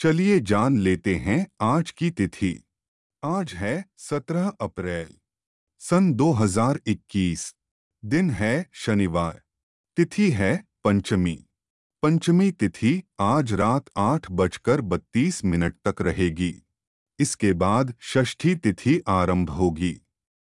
चलिए जान लेते हैं आज की तिथि। आज है 17 अप्रैल, सन 2021 दिन है शनिवार, तिथि है पंचमी। पंचमी तिथि आज रात आठ बजकर बत्तीस मिनट तक रहेगी। इसके बाद षष्ठी तिथि आरंभ होगी।